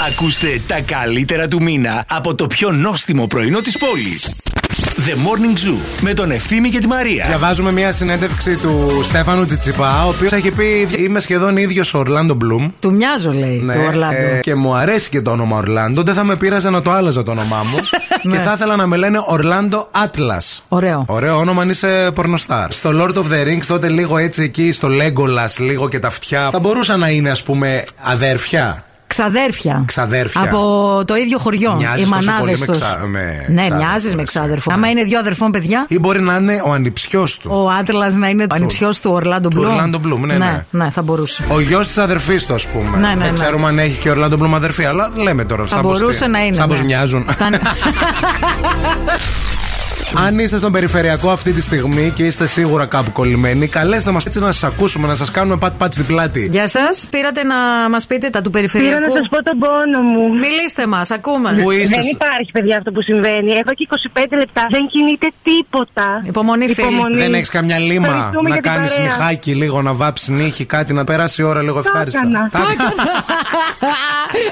Ακούστε τα καλύτερα του μήνα από το πιο νόστιμο πρωινό της πόλης. The Morning Zoo με τον Ευθύμη και τη Μαρία. Διαβάζουμε μια συνέντευξη του Στέφανου Τσιτσιπά, ο οποίος έχει πει: Είμαι σχεδόν ίδιος ο Ορλάντο Μπλουμ. Του μοιάζω, λέει, Ναι, του Ορλάντο. ε, και μου αρέσει και το όνομα Ορλάντο. Δεν θα με πείραζε να το άλλαζα το όνομά μου. και Ναι. θα ήθελα να με λένε Ορλάντο Άτλα. Ωραίο. Ωραίο όνομα αν είσαι πορνοστάρ. Στο Lord of the Rings τότε λίγο έτσι εκεί, στο Legolas λίγο και τα αυτιά. Θα μπορούσαν να είναι ας πούμε αδέρφια. Ξαδέρφια. Ξαδέρφια. Από το ίδιο χωριό. Μοιάζεις Οι τόσο μανάδες πολύ με τους. ξα- με Ναι, ξάδερφο, μοιάζεις με εσύ. ξάδερφο. Ναι. Άμα είναι δύο αδερφών παιδιά, Ή μπορεί να είναι ο ανιψιός του. ο Άτλας να είναι ο ανιψιός του Ορλάντο του Μπλουμ. Orlando Bloom, ναι, ναι. ναι, θα μπορούσε. Ο γιος της αδερφής του, ας πούμε. Ναι, ναι, Δεν ναι. ξέρουμε αν έχει και ο Ορλάντο Μπλουμ αδερφή, αλλά λέμε τώρα. Θα σαν πως μπορούσε τι- να είναι. Σαν πως ναι. μοιάζουν. Θα- Αν είστε στον περιφερειακό αυτή τη στιγμή και είστε σίγουρα κάπου κολλημένοι, καλέστε μας έτσι να σας ακούσουμε, να σας κάνουμε πατ-πατ στην πλάτη. Γεια σας. Πήρατε να μας πείτε τα του Πήρα περιφερειακού. να σας πω τον πόνο μου. Μιλήστε μας, ακούμε. Πού είστε, Δεν υπάρχει, παιδιά, αυτό που συμβαίνει. Εδώ και 25 λεπτά δεν κινείται τίποτα. Υπομονή, φίλοι. δεν έχεις καμιά λίμα Ευχαριστούμε να για την κάνεις παρέα. νυχάκι λίγο, να βάψεις νύχη, κάτι να περάσει η ώρα λίγο ευχάριστα. έκανα. Τα έκανα.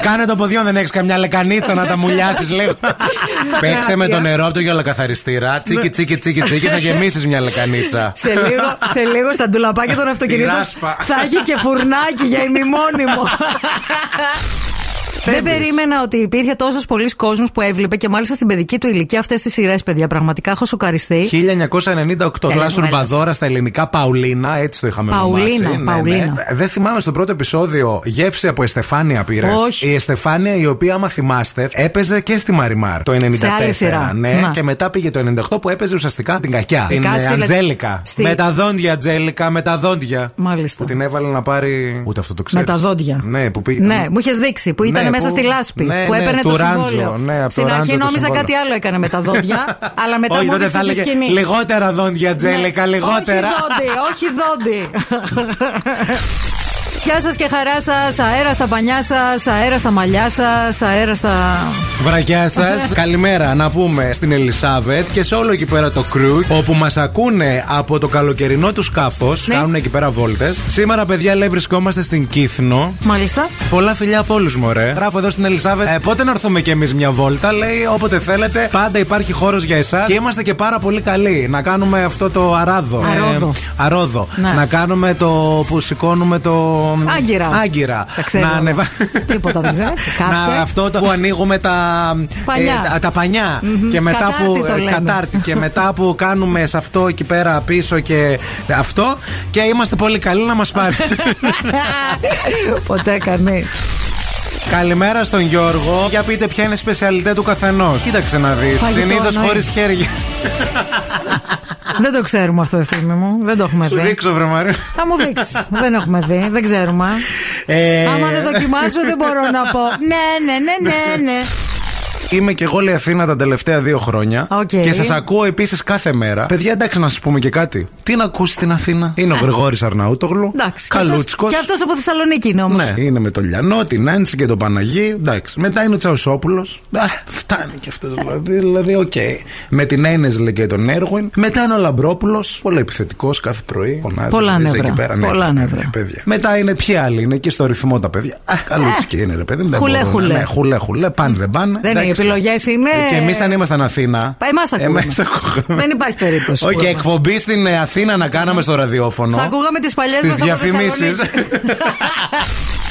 Κάνε το ποδιό, δεν έχεις καμιά λεκανίτσα να τα μουλιάσεις λίγο. Παίξε με το νερό από το γυαλοκαθαριστήρα. Τσίκι, τσίκι, τσίκι, τσίκι, θα γεμίσεις μια λεκανίτσα. Σε λίγο, σε λίγο στα ντουλαπάκια των αυτοκινήτων ράσπα. θα έχει και φουρνάκι για ημιμόνιμο. Δεν περίμενα ότι υπήρχε τόσος πολλοί κόσμος που έβλεπε και μάλιστα στην παιδική του ηλικία αυτές τις σειρές, παιδιά. Πραγματικά έχω σοκαριστεί. 1998. Κλάσου μου Ρουμπαδόρα στα ελληνικά Παουλίνα, έτσι το είχαμε Παουλίνα, ονομάσει. Παουλίνα. Δεν θυμάμαι στο πρώτο επεισόδιο γεύση από Εστεφάνια πήρες. Όχι. Η Εστεφάνια, η οποία, άμα θυμάστε, έπαιζε και στη Μαριμάρ το 94. Σε άλλη σειρά. Ναι, Να. και μετά πήγε το 98 που έπαιζε ουσιαστικά την κακιά. Την Ειδικά ε, στη- Αντζέλικα. στη- Με τα δόντια, Αντζέλικα, με τα δόντια. Μάλιστα. Που την έβαλε να πάρει. Ούτε αυτό το ξέρεις. Με τα δόντια. Ναι, που πήγε. Ναι, μου είχες δείξει που ήταν Ναι, μέσα που- στη λάσπη. ναι, που ναι, έπαιρνε του το Ράντζο, συμβόλαιο. ναι, από το Στην Ράντζο αρχή το νόμιζα συμβόλαιο. κάτι άλλο έκανε με τα δόντια. αλλά μετά Όχι, μου τότε έδειξε θα τη έλεγε σκηνή. λιγότερα δόντια, Αντζέλικα, Ναι. λιγότερα. Όχι δόντι, όχι δόντι. Γεια σας και χαρά σας. Αέρα στα πανιά σας, αέρα στα μαλλιά σας, αέρα στα. Βρακιά σας. Καλημέρα να πούμε στην Ελισάβετ και σε όλο εκεί πέρα το κρου όπου μας ακούνε από το καλοκαιρινό τους σκάφος. Ναι. Κάνουν εκεί πέρα βόλτες. Σήμερα, παιδιά, λέει βρισκόμαστε στην Κύθνο. Μάλιστα. Πολλά φιλιά από όλους, μωρέ. Γράφω εδώ στην Ελισάβετ. Ε, πότε να έρθουμε κι εμείς μια βόλτα. Λέει όποτε θέλετε. Πάντα υπάρχει χώρος για εσάς. Και είμαστε και πάρα πολύ καλοί. Να κάνουμε αυτό το αράδο. Αρόδο. Ε, αρόδο. Ναι. Να κάνουμε το που σηκώνουμε το. Άγκυρα. Άγκυρα. Τα ξέρω Να όλα. ανεβα... Τίποτα δεν ξέρω. Κάθεται. Να, αυτό το που ανοίγουμε τα Πανιά. ε, τα, τα πανιά. Μμμ. Και μετά Κατάρτι που. το ε, λέμε. κατάρτι. και μετά που κάνουμε σε αυτό εκεί πέρα πίσω και αυτό. Και είμαστε πολύ καλοί να μας πάρει. Ποτέ κανείς. Καλημέρα στον Γιώργο. Για πείτε ποια είναι η σπεσιαλιτέ του καθενός. Κοίταξε να δεις. Φαγητό, Συνήθως εννοεί. χωρίς χέρια. Δεν το ξέρουμε αυτό, ευθύνη μου. Δεν το έχουμε Σου δει. δείξω, βρε Μαρία. Θα μου δείξεις. δεν έχουμε δει. Δεν ξέρουμε. Ε, Άμα δεν δοκιμάζω, δεν μπορώ να πω. Ναι, ναι, ναι, ναι, ναι. Είμαι και εγώ λέει Αθήνα τα τελευταία δύο χρόνια. Οκ. Και σας ακούω επίσης κάθε μέρα. Παιδιά, εντάξει να σας πούμε και κάτι. Τι να ακούσεις στην Αθήνα; Είναι ο Γρηγόρης Αρναούτογλου. Εντάξει. Καλούτσικος. Και αυτός από Θεσσαλονίκη είναι όμως. Ναι, είναι με το Λιανό, την Άνση και τον Παναγί. Εντάξει. Μετά είναι ο Τσαουσόπουλος. Φτάνει και αυτός δηλαδή. Δηλαδή, οκ. Με την Έινεσλε και τον Έργουιν. Μετά είναι ο Λαμπρόπουλος. Πολύ επιθετικός κάθε πρωί. Φωνάζει, Πολλά βρίζει νεύρα. εκεί πέρα. Πολλά ναι, ναι, νεύρα. ναι, παιδιά. Μετά είναι ποιοι άλλοι. Είναι εκεί στο ρυθμό τα παιδιά. Α, καλούτσικοι είναι ρε παιδί. δεν Χουλέ, μπορούν, χουλέ. Ναι, χουλέ, χουλέ. Πάνε δεν πάνε. Δεν είναι, οι Εντάξει. επιλογές είναι- Και εμείς αν ήμασταν Αθήνα. Εμάς τα ακούγαμε. εμάς τα ακούγαμε. Δεν υπάρχει περίπτωση. Όχι, εκπομπή στην ε, Αθήνα να κάναμε στο ραδιόφωνο. Θα ακούγαμε τις παλιές Στις μας από διαφημίσεις. Θεσσαλονίκη.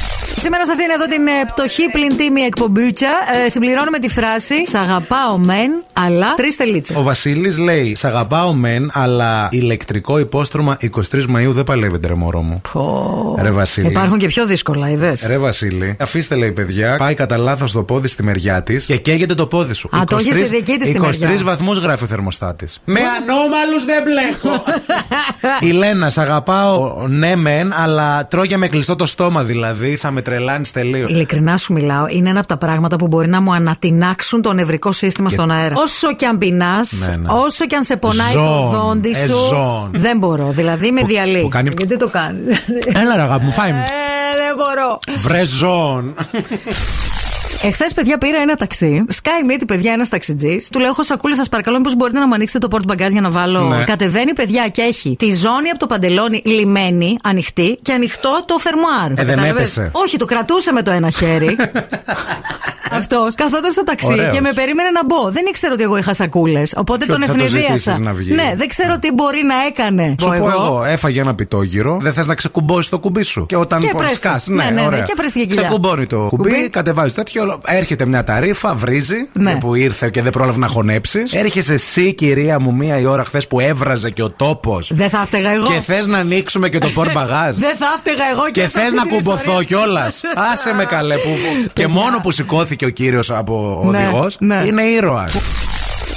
Σήμερα σε αυτήν εδώ την ε, πτωχή πλην τίμη εκπομπούτσα ε, συμπληρώνουμε τη φράση Σ' αγαπάω μεν, αλλά τρεις τελίτσες. Ο Βασίλης λέει: Σ' αγαπάω μεν, αλλά ηλεκτρικό υπόστρωμα 23 Μαου δεν παλεύεται, ρε μωρό μου. Ρε Βασίλη. Υπάρχουν και πιο δύσκολα, είδες; Ρε Βασίλη, αφήστε λέει παιδιά, πάει κατά λάθος το πόδι στη μεριά της και καίγεται το πόδι σου. Α, το έχεις στη δική της τη 23 μεριά. βαθμούς γράφει ο θερμοστάτης. Με ανώμαλους δεν μπλέκω. Η Λένα, σ' αγαπάω, ναι μεν, αλλά τρώγια με κλειστό το στόμα δηλαδή, θα με τρελάνεις τελείως. Ειλικρινά σου μιλάω, είναι ένα από τα πράγματα που μπορεί να μου ανατινάξουν το νευρικό σύστημα στον αέρα. Όσο και αν πεινάς, Ναι, ναι. όσο και αν σε πονάει το Ζών, δόντι ε, σου. ζών. Δεν μπορώ. Δηλαδή με Που- διαλύει. που κάνει- Γιατί το κάνεις; Έλα ρε αγάπη μου, φάει μου. Ε, δεν μπορώ. Βρε ζών. Εχθές, παιδιά, πήρα ένα ταξί. Σκάει μύτη, παιδιά, ένας ταξιτζής. Του λέω: Έχω σακούλες, σας παρακαλώ, μήπως μπορείτε να μου ανοίξετε το πόρτ μπαγκάζ για να βάλω. Ναι. Κατεβαίνει, παιδιά, και έχει τη ζώνη από το παντελόνι λιμένη, ανοιχτή και ανοιχτό το φερμουάρ. Ε, δεν Κατάλαβες; έπεσε. Όχι, το κρατούσε με το ένα χέρι. Αυτός καθόταν στο ταξί Ωραίος. και με περίμενε να μπω. Δεν ήξερα ότι εγώ είχα σακούλες. Οπότε Και τον ότι θα το ευνηδίασα. ζητήσεις να βγει. Ναι, δεν ξέρω τι μπορεί να έκανε. Σου Πω πω εγώ, έφαγε ένα πιτόγυρο, δεν θες να ξεκουμπώσεις το κουμπί σου. Και όταν Και πω, πρέστη. σκάς, Ναι, ναι, ναι, ωραία. και πρέστη και κοιλιά. Ξεκουμπώνει το κουμπί, Κουμπί. κατεβάζεις τέτοιο. Έρχεται μια ταρήφα, βρίζει. Ναι. Που ήρθε και δεν πρόλαβε να χωνέψεις. Έρχεσαι εσύ, κυρία μου, μία η ώρα χθες που έβραζε και ο τόπος. Δεν θα φταίγα εγώ. Και θες να ανοίξουμε και το πορ μπαγάζ. Δεν θα φταίγα εγώ Και σε θες αυτή να την κουμποθώ ιστορία. κιόλας. Άσε με καλέ που. και μόνο που σηκώθηκε ο κύριος από Ναι, οδηγός ναι. είναι ήρωας.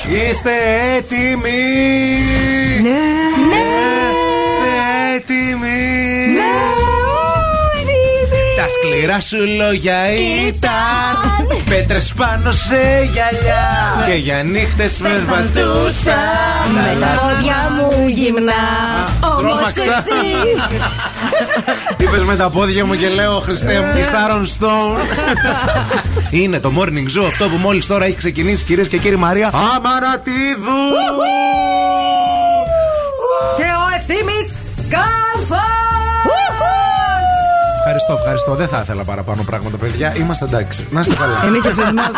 Είστε έτοιμοι! Ναι. Ναι. Σκληρά σου λόγια ήταν Πέτρες πάνω σε γυαλιά Και για νύχτες περπατούσα Με τα πόδια μου γυμνά. Όμως Τρώμαξα. εσύ. Είπες με τα πόδια μου και λέω Χριστέ μου, η Σάρον Στόουν. Είναι το morning zoo αυτό που μόλις τώρα έχει ξεκινήσει, κυρίες και κύριοι Μαρία. Αμαρατίδου! Και ο ευθύνη Κάλφα. Ευχαριστώ, ευχαριστώ. Δεν θα ήθελα παραπάνω πράγματα, παιδιά. Είμαστε εντάξει. Να είστε καλά. Είναι και σε εμάς.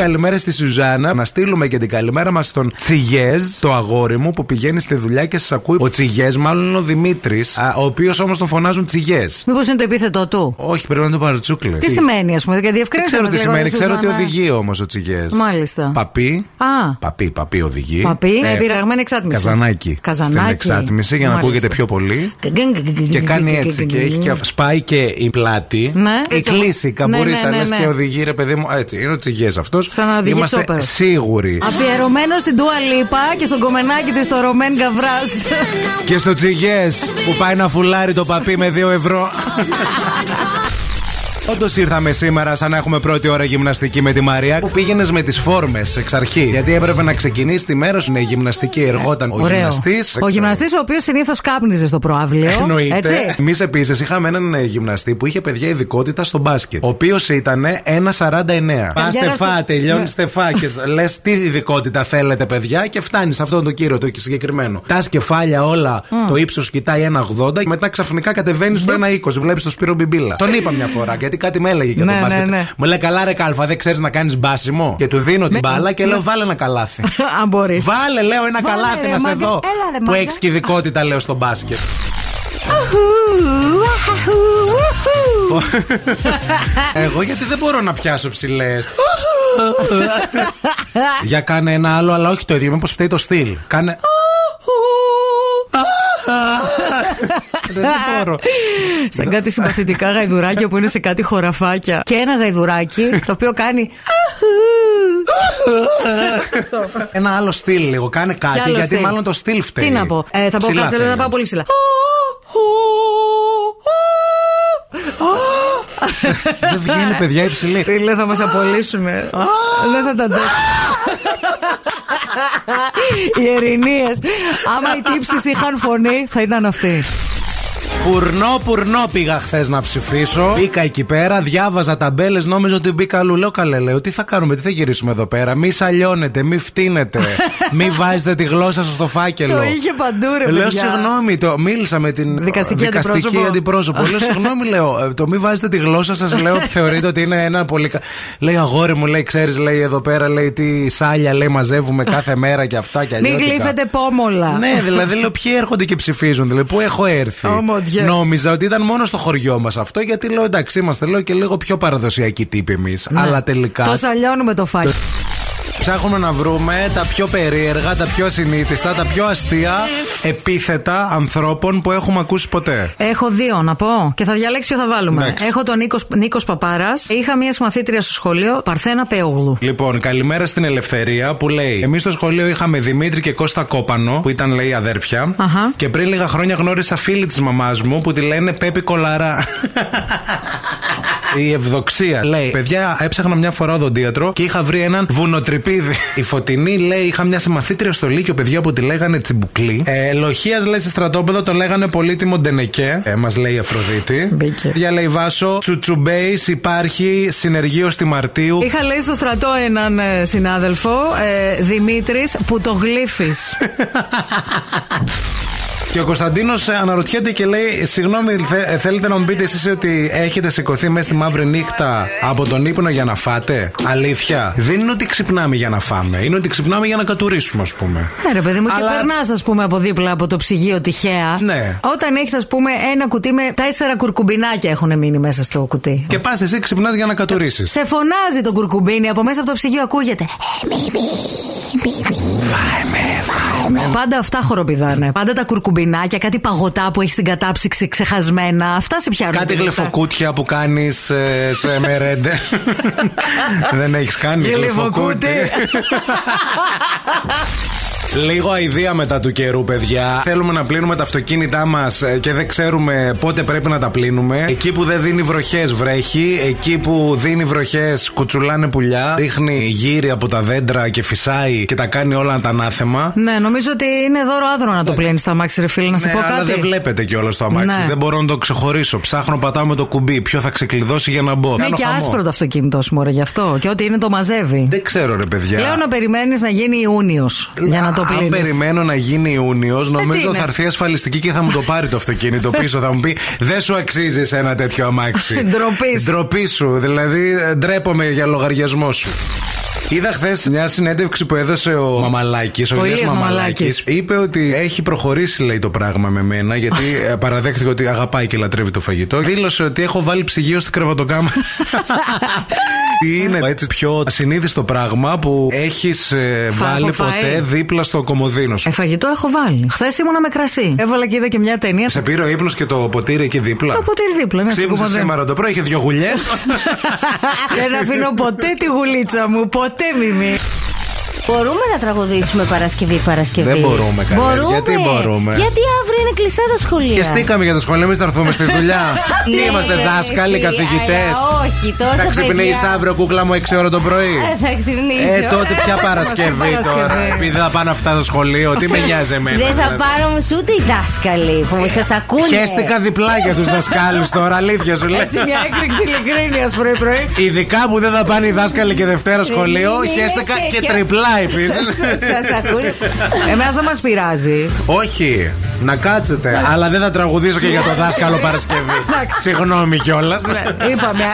Καλημέρα στη Σουζάνα. Να στείλουμε και την καλημέρα μας στον Τσιγέζ, το αγόρι μου που πηγαίνει στη δουλειά και σας ακούει. Ο Τσιγέζ, μάλλον είναι ο Δημήτρης, ο οποίος όμως τον φωνάζουν Τσιγέζ. Μήπως είναι το επίθετό του; Όχι, πρέπει να είναι το παρατσούκλε. Τι σημαίνει, ας πούμε, γιατί Δεν διευκρίνησε ξέρω μας τι λίγο, σημαίνει. ρε Ξέρω ότι Σουζάννα. οδηγεί όμως ο Τσιγέζ. Μάλιστα. Παπί. Α. Παπί, παπί οδηγεί. Παπί, Ε, ε, πειραγμένη εξάτμιση. Καζανάκι. Καζανάκι. Στην εξάτμιση για να Μάλιστα. ακούγεται πιο πολύ. Και κάνει έτσι και έχει και σπάει και η πλάτη. Ναι, η έτσι. κλίση, η καμπουρίτσα Ναι, ναι, ναι, λες ναι. και οδηγεί ρε παιδί μου. Έτσι, είναι ο τσιγέ αυτός. Σαν να οδηγεί Είμαστε τσόπερ. σίγουροι. Αφιερωμένο στην Τούα Λίπα και στον κομμενάκι της το Ρωμέν Γκαβράς. Και στο τσιγέ που πάει να φουλάρει το παπί με 2 ευρώ. Όντως ήρθαμε σήμερα σαν να έχουμε πρώτη ώρα γυμναστική με τη Μαρία που πήγαινες με τις φόρμες εξ αρχή. Γιατί έπρεπε να ξεκινήσει τη μέρα σου. Είναι γυμναστική, εργόταν ο γυμναστής. Ο γυμναστής, ο οποίος συνήθως κάπνιζες στο προάβλιο. Εννοείται. Έτσι. Εμείς επίσης είχαμε έναν ε, γυμναστή που είχε παιδιά ειδικότητα στο μπάσκετ. Ο οποίος ήταν 1,49. Πας στο- στεφά, τελειώνεις Ναι. στεφά και λες τι ειδικότητα θέλετε, παιδιά, και φτάνεις σε αυτόν τον κύριο το συγκεκριμένο. Τα σκεφάλια όλα, το ύψος κοιτάει 1,80 και μετά ξαφνικά κατεβαίνεις στο 1,20. Βλέπεις το Σπύρο Μπιμπίλα. Τον είπα μια φορά γιατί κάτι με έλεγε για Ναι, το ναι, μπάσκετ. ναι. Μου λέει καλά, ρε Κάλφα, δεν ξέρεις να κάνεις μπάσιμο; Και του δίνω την μπάλα και λέω βάλε ένα καλάθι. Αν μπορείς. Βάλε, λέω, ένα Βάλε, καλάθι ρε, να σε μάγκα. δω. Έλα, ρε, Που μάγκα. έχεις και ειδικότητα, λέω, στο μπάσκετ. Εγώ γιατί δεν μπορώ να πιάσω ψηλές. Για κάνε ένα άλλο, αλλά όχι το ίδιο. Μήπως φταίει το στυλ. Κάνε. Δεν μπορώ. Σαν κάτι συμπαθητικά γαϊδουράκια που είναι σε κάτι χωραφάκια. Και ένα γαϊδουράκι το οποίο κάνει. Ένα άλλο στυλ λίγο. Κάνε Κι κάτι άλλο γιατί στυλ. μάλλον το στυλ φταίει. Τι να πω. Ε, θα πω Ψηλά κάτσε, θέλει. θα πάω πολύ ψηλά. Δεν βγαίνει, παιδιά, υψηλή. Τι λέει, θα μας απολύσουνε. Δεν θα τα αντέξω. Οι ερηνίες. Άμα οι τύψεις είχαν φωνή, θα ήταν αυτή. Πουρνό, πουρνό πήγα χθες να ψηφίσω. Μπήκα εκεί πέρα, διάβαζα ταμπέλες, νόμιζα ότι μπήκα αλλού. Λέω καλέ, λέω, τι θα κάνουμε, τι θα γυρίσουμε εδώ πέρα; Μη σαλιώνετε, μη φτύνετε. μη βάζετε τη γλώσσα σας στο φάκελο. Το είχε παντού, ρε Λέω παιδιά. συγγνώμη, το, μίλησα με την Δικαστική αντιπρόσωπο. αντιπρόσωπο. λέω συγγνώμη, λέω, ε, το μη βάζετε τη γλώσσα σας, λέω, θεωρείτε ότι είναι ένα πολύ. κα- Λέει αγόρι μου, λέει, ξέρεις, λέει εδώ πέρα, λέει τι σάλια, λέει, μαζεύουμε κάθε μέρα και αυτά και Μην αλλιώτικα. γλύφετε πόμολα. Ναι, δηλαδή λέω ποιοι έρχονται και ψηφίζουν. Δηλαδή, πού έχω έρθει; Ω, mon Dieu. Νόμιζα ότι ήταν μόνο στο χωριό μας αυτό, γιατί λέω εντάξει, είμαστε λέω και λίγο πιο παραδοσιακοί τύποι εμείς. Αλλά τελικά Το σαλιώνουμε το φάκι. Ψάχνουμε να βρούμε τα πιο περίεργα, τα πιο ασυνήθιστα, τα πιο αστεία επίθετα ανθρώπων που έχουμε ακούσει ποτέ. Έχω δύο να πω και θα διαλέξεις ποιο θα βάλουμε. Εντάξει. Έχω τον Νίκος Νίκος Παπάρας. Είχα μια συμμαθήτρια στο σχολείο, Παρθένα Πεόγλου. Λοιπόν, καλημέρα στην Ελευθερία που λέει: Εμείς στο σχολείο είχαμε Δημήτρη και Κώστα Κόπανο, που ήταν λέει αδέρφια. Αχα. Και πριν λίγα χρόνια γνώρισα φίλη της μαμάς μου που τη λένε Πέπη Κολαρά. Η ευδοξία λέει: Παιδιά, έψαχνα μια φορά οδοντίατρο και είχα βρει έναν βουνοτρυπίδι. Η φωτεινή λέει: Είχα μια συμμαθήτρια στο Λύκειο, παιδιά που τη λέγανε Τσιμπουκλή. Ε, Λοχίας λέει σε στρατόπεδο το λέγανε πολύτιμο Ντενεκέ. Ε, Μας λέει η Αφροδίτη. Μπήκε. Για λέει Βάσο, Τσουτσουμπέης υπάρχει συνεργείο στη Μαρτίου. Είχα λέει στο στρατό έναν ε, συνάδελφο, ε, Δημήτρης, που το γλύφεις. Και ο Κωνσταντίνος αναρωτιέται και λέει: Συγγνώμη, θε- ε, θέλετε να μου πείτε εσείς ότι έχετε σηκωθεί μέσα στη μαύρη νύχτα από τον ύπνο για να φάτε; Αλήθεια. Δεν είναι ότι ξυπνάμε για να φάμε. Είναι ότι ξυπνάμε για να κατουρίσουμε, ας πούμε. Ναι, ρε παιδί μου, και Αλλά- περνάς, ας πούμε, από δίπλα από το ψυγείο τυχαία. Ναι. Όταν έχεις, ας πούμε, ένα κουτί με τέσσερα κουρκουμπινάκια έχουν μείνει μέσα στο κουτί. Και πας εσύ ξυπνάς για να κατουρίσει. Σε φωνάζει το κουρκουμπίνι από μέσα από το ψυγείο, ακούγεται. «Ε, μη, μη, μη, μη». Πάντα αυτά χοροπηδάνε. Πάντα τα κουρκουμπινάκια, κάτι παγωτά που έχει στην κατάψυξη ξεχασμένα. Αυτά σε πιάνουν. Κάτι τη νύχτα. γλυφοκούτια που κάνεις σε μερέντε. Δεν έχεις κάνει Γλυφοκούτι. Λίγο αηδία μετά του καιρού, παιδιά. Θέλουμε να πλύνουμε τα αυτοκίνητά μας και δεν ξέρουμε πότε πρέπει να τα πλύνουμε. Εκεί που δεν δίνει βροχές, βρέχει. Εκεί που δίνει βροχές, κουτσουλάνε πουλιά. Ρίχνει γύρι από τα δέντρα και φυσάει και τα κάνει όλα τα ανάθεμα. Ναι, νομίζω ότι είναι δώρο άδρο να το πλύνεις τα μάξι, ρε φίλε, να σε Ναι, πω αλλά κάτι. δεν βλέπετε κιόλας το αμάξι. Ναι. Δεν μπορώ να το ξεχωρίσω. Ψάχνω, πατάω με το κουμπί. Ποιο θα ξεκλειδώσει για να μπω. Είναι Κάνω και χαμό. άσπρο το αυτοκίνητό σου, μωρέ, γι' αυτό. Και ό,τι είναι το μαζεύει. Δεν ξέρω, ρε παιδιά. Λέω να περιμένεις να γίνει Ιούνιος για να το Αν πλύνει. περιμένω να γίνει Ιούνιος, τι νομίζω είναι; θα έρθει ασφαλιστική και θα μου το πάρει το αυτοκίνητο πίσω. Θα μου πει Δεν σου αξίζει ένα τέτοιο αμάξι. Ντροπή σου. Ντροπή σου. Δηλαδή, ε, ντρέπομαι για λογαριασμό σου. Είδα χθες μια συνέντευξη που έδωσε ο Μαμαλάκης, ο, Ο Ηλίας Ηλίας Μαμαλάκης. Μαμαλάκης. Είπε ότι έχει προχωρήσει, λέει, το πράγμα με μένα, γιατί ε, παραδέχτηκε ότι αγαπάει και λατρεύει το φαγητό. Δήλωσε ότι έχω βάλει ψυγείο στην κρεβατοκάμα. Είναι έτσι πιο συνείδητο πράγμα που έχεις βάλει έχω φάει. ποτέ δίπλα στο κομμωδίνο σου; Ε, φαγητό έχω βάλει. Χθες ήμουνα με κρασί. Έβαλα και είδα και μια ταινία. Σε πήρε ο ύπνος και το ποτήρι εκεί δίπλα; Το ποτήρι δίπλα, ναι, στο Ξύπνησε κομμωδίνο. σήμερα το πρωί, είχε δύο γουλιές. Δεν αφήνω ποτέ τη γουλίτσα μου, ποτέ μιμή. Μπορούμε να τραγουδήσουμε Παρασκευή Παρασκευή. Δεν μπορούμε, καλέ. Μπορούμε. Γιατί μπορούμε; Γιατί αύριο είναι κλειστά τα σχολεία. Χεστήκαμε για το σχολείο, εμείς θα έρθουμε στη δουλειά. Τι Ναι, είμαστε ρε, δάσκαλοι, φίλε, καθηγητές. αλλά Όχι, τόσα Θα ξυπνήσει παιδιά. αύριο κούκλα μου 6 ώρα το πρωί. Ε, θα ξυπνήσω. Ε, τότε ποια Παρασκευή τώρα. Παρασκευή. Επειδή θα πάω να φτάσω στο σχολείο, τι με νοιάζει εμένα. Δεν θα δηλαδή. πάρω όμως ούτε οι δάσκαλοι που σας ακούνε. Χαίστηκα διπλά για τους δασκάλους τώρα, αλήθεια σου λέει. Έτσι μια έκρηξη ειλικρίνειας πρωί-πρωί. Ειδικά που δεν θα πάνε οι δάσκαλοι και Δευτέρα σχολείο, είναι χαίστηκα σε και ποιο- τριπλά επίση. Σα ακούνε. Εμένα δεν μας πειράζει. Όχι, να κάτσετε. Αλλά δεν θα τραγουδήσω και για το δάσκαλο Παρασκευή. Συγγνώμη κιόλας. Ναι, Είπαμε.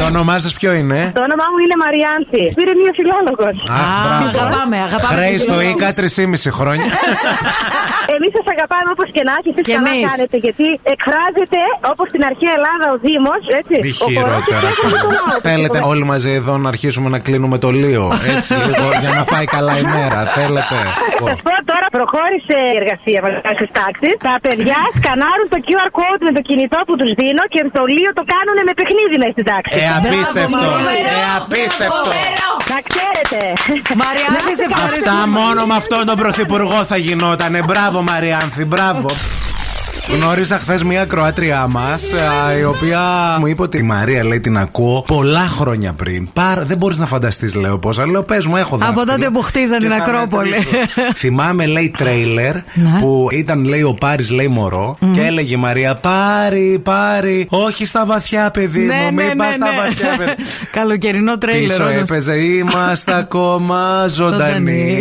Το όνομά σας ποιο είναι; Το όνομά μου είναι Μαριάνθη. Πήρε μία φιλόλογος. Αχ, Α, μπράβο. αγαπάμε, αγαπάμε. Χρέη τους στο φιλόλογους. ΙΚΑ 3,5 χρόνια. Εμείς σας αγαπάμε όπως και να έχει. Εσείς Και καλά εμείς. κάνετε. Γιατί εκφράζετε όπως στην αρχαία Ελλάδα ο Δήμος. Έτσι. Τι ο χορός χειρότερα. και έχουμε το λαό. Θέλετε όλοι μαζί εδώ να αρχίσουμε να κλείνουμε το λίο. Έτσι λίγο για να πάει καλά η μέρα. Θέλετε. Θα σας πω τώρα προχώρησε η εργασία μας στις τάξεις. Τα παιδιά σκανάρουν το QR code με το κινητό που τους δίνω και το λίγο το κάνουν με παιχνίδι μέσα στην τάξη. Ε, απίστευτο. Μαρία. Ε, απίστευτο. Να ξέρετε. Μαριάνθη, σε Αυτά ευχαριστούμε. μόνο με αυτόν τον πρωθυπουργό θα γινότανε. Μπράβο, Μαριάνθη, μπράβο. Γνώρισα χθες μια Κροάτριά μας, η οποία μου είπε ότι η Μαρία λέει την ακούω πολλά χρόνια πριν. Πάρα, δεν μπορείς να φανταστείς, λέω πώς. Αλλά λέω, πες μου, έχω δάχτυλο. τότε που χτίζαν Και την θα Ακρόπολη. μετρήσω. Θυμάμαι, λέει, τρέιλερ Ναι. που ήταν, λέει, ο Πάρης, λέει, μωρό. Και έλεγε η Μαρία, Πάρη, Πάρη, όχι στα βαθιά, παιδί Ναι, μου, ναι, μην πας ναι, στα ναι. βαθιά, παιδί. Καλοκαιρινό τρέιλερ. Πίσω όντως. έπαιζε, είμαστε ακόμα ζωντανοί. Ζωντανοί.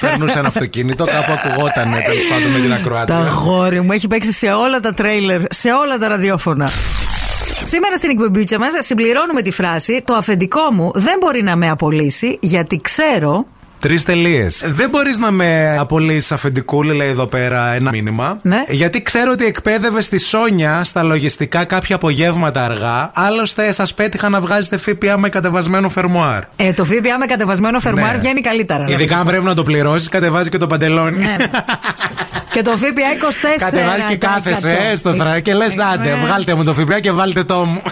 Περνούσε ένα αυτοκίνητο, κάπου ακουγόταν τέλος πάντων με την Τα ακροάτρια. γόρι μου έχει παίξει σε όλα τα τρέιλερ, σε όλα τα ραδιόφωνα. Σήμερα στην εκπομπή μας συμπληρώνουμε τη φράση Το αφεντικό μου δεν μπορεί να με απολύσει γιατί ξέρω. Τρεις τελείες. Δεν μπορείς να με απολύσεις αφεντικούλη, λέει εδώ πέρα ένα μήνυμα. Ναι. Γιατί ξέρω ότι εκπαίδευε στη Σόνια στα λογιστικά κάποια απογεύματα αργά. Άλλωστε, σας πέτυχα να βγάζετε ΦΠΑ με κατεβασμένο φερμοάρ. Ε, το ΦΠΑ με κατεβασμένο φερμάρ Ναι. βγαίνει καλύτερα. Ειδικά αν πρέπει να το πληρώσεις, κατεβάζει και το παντελόνι. Ναι. Και το ΦΠΑ 24. Κατεβάζει και κάθεσαι ε, στο θρά και λε: Άντε, Ναι. βγάλτε μου το ΦΠΑ και βάλτε το μου.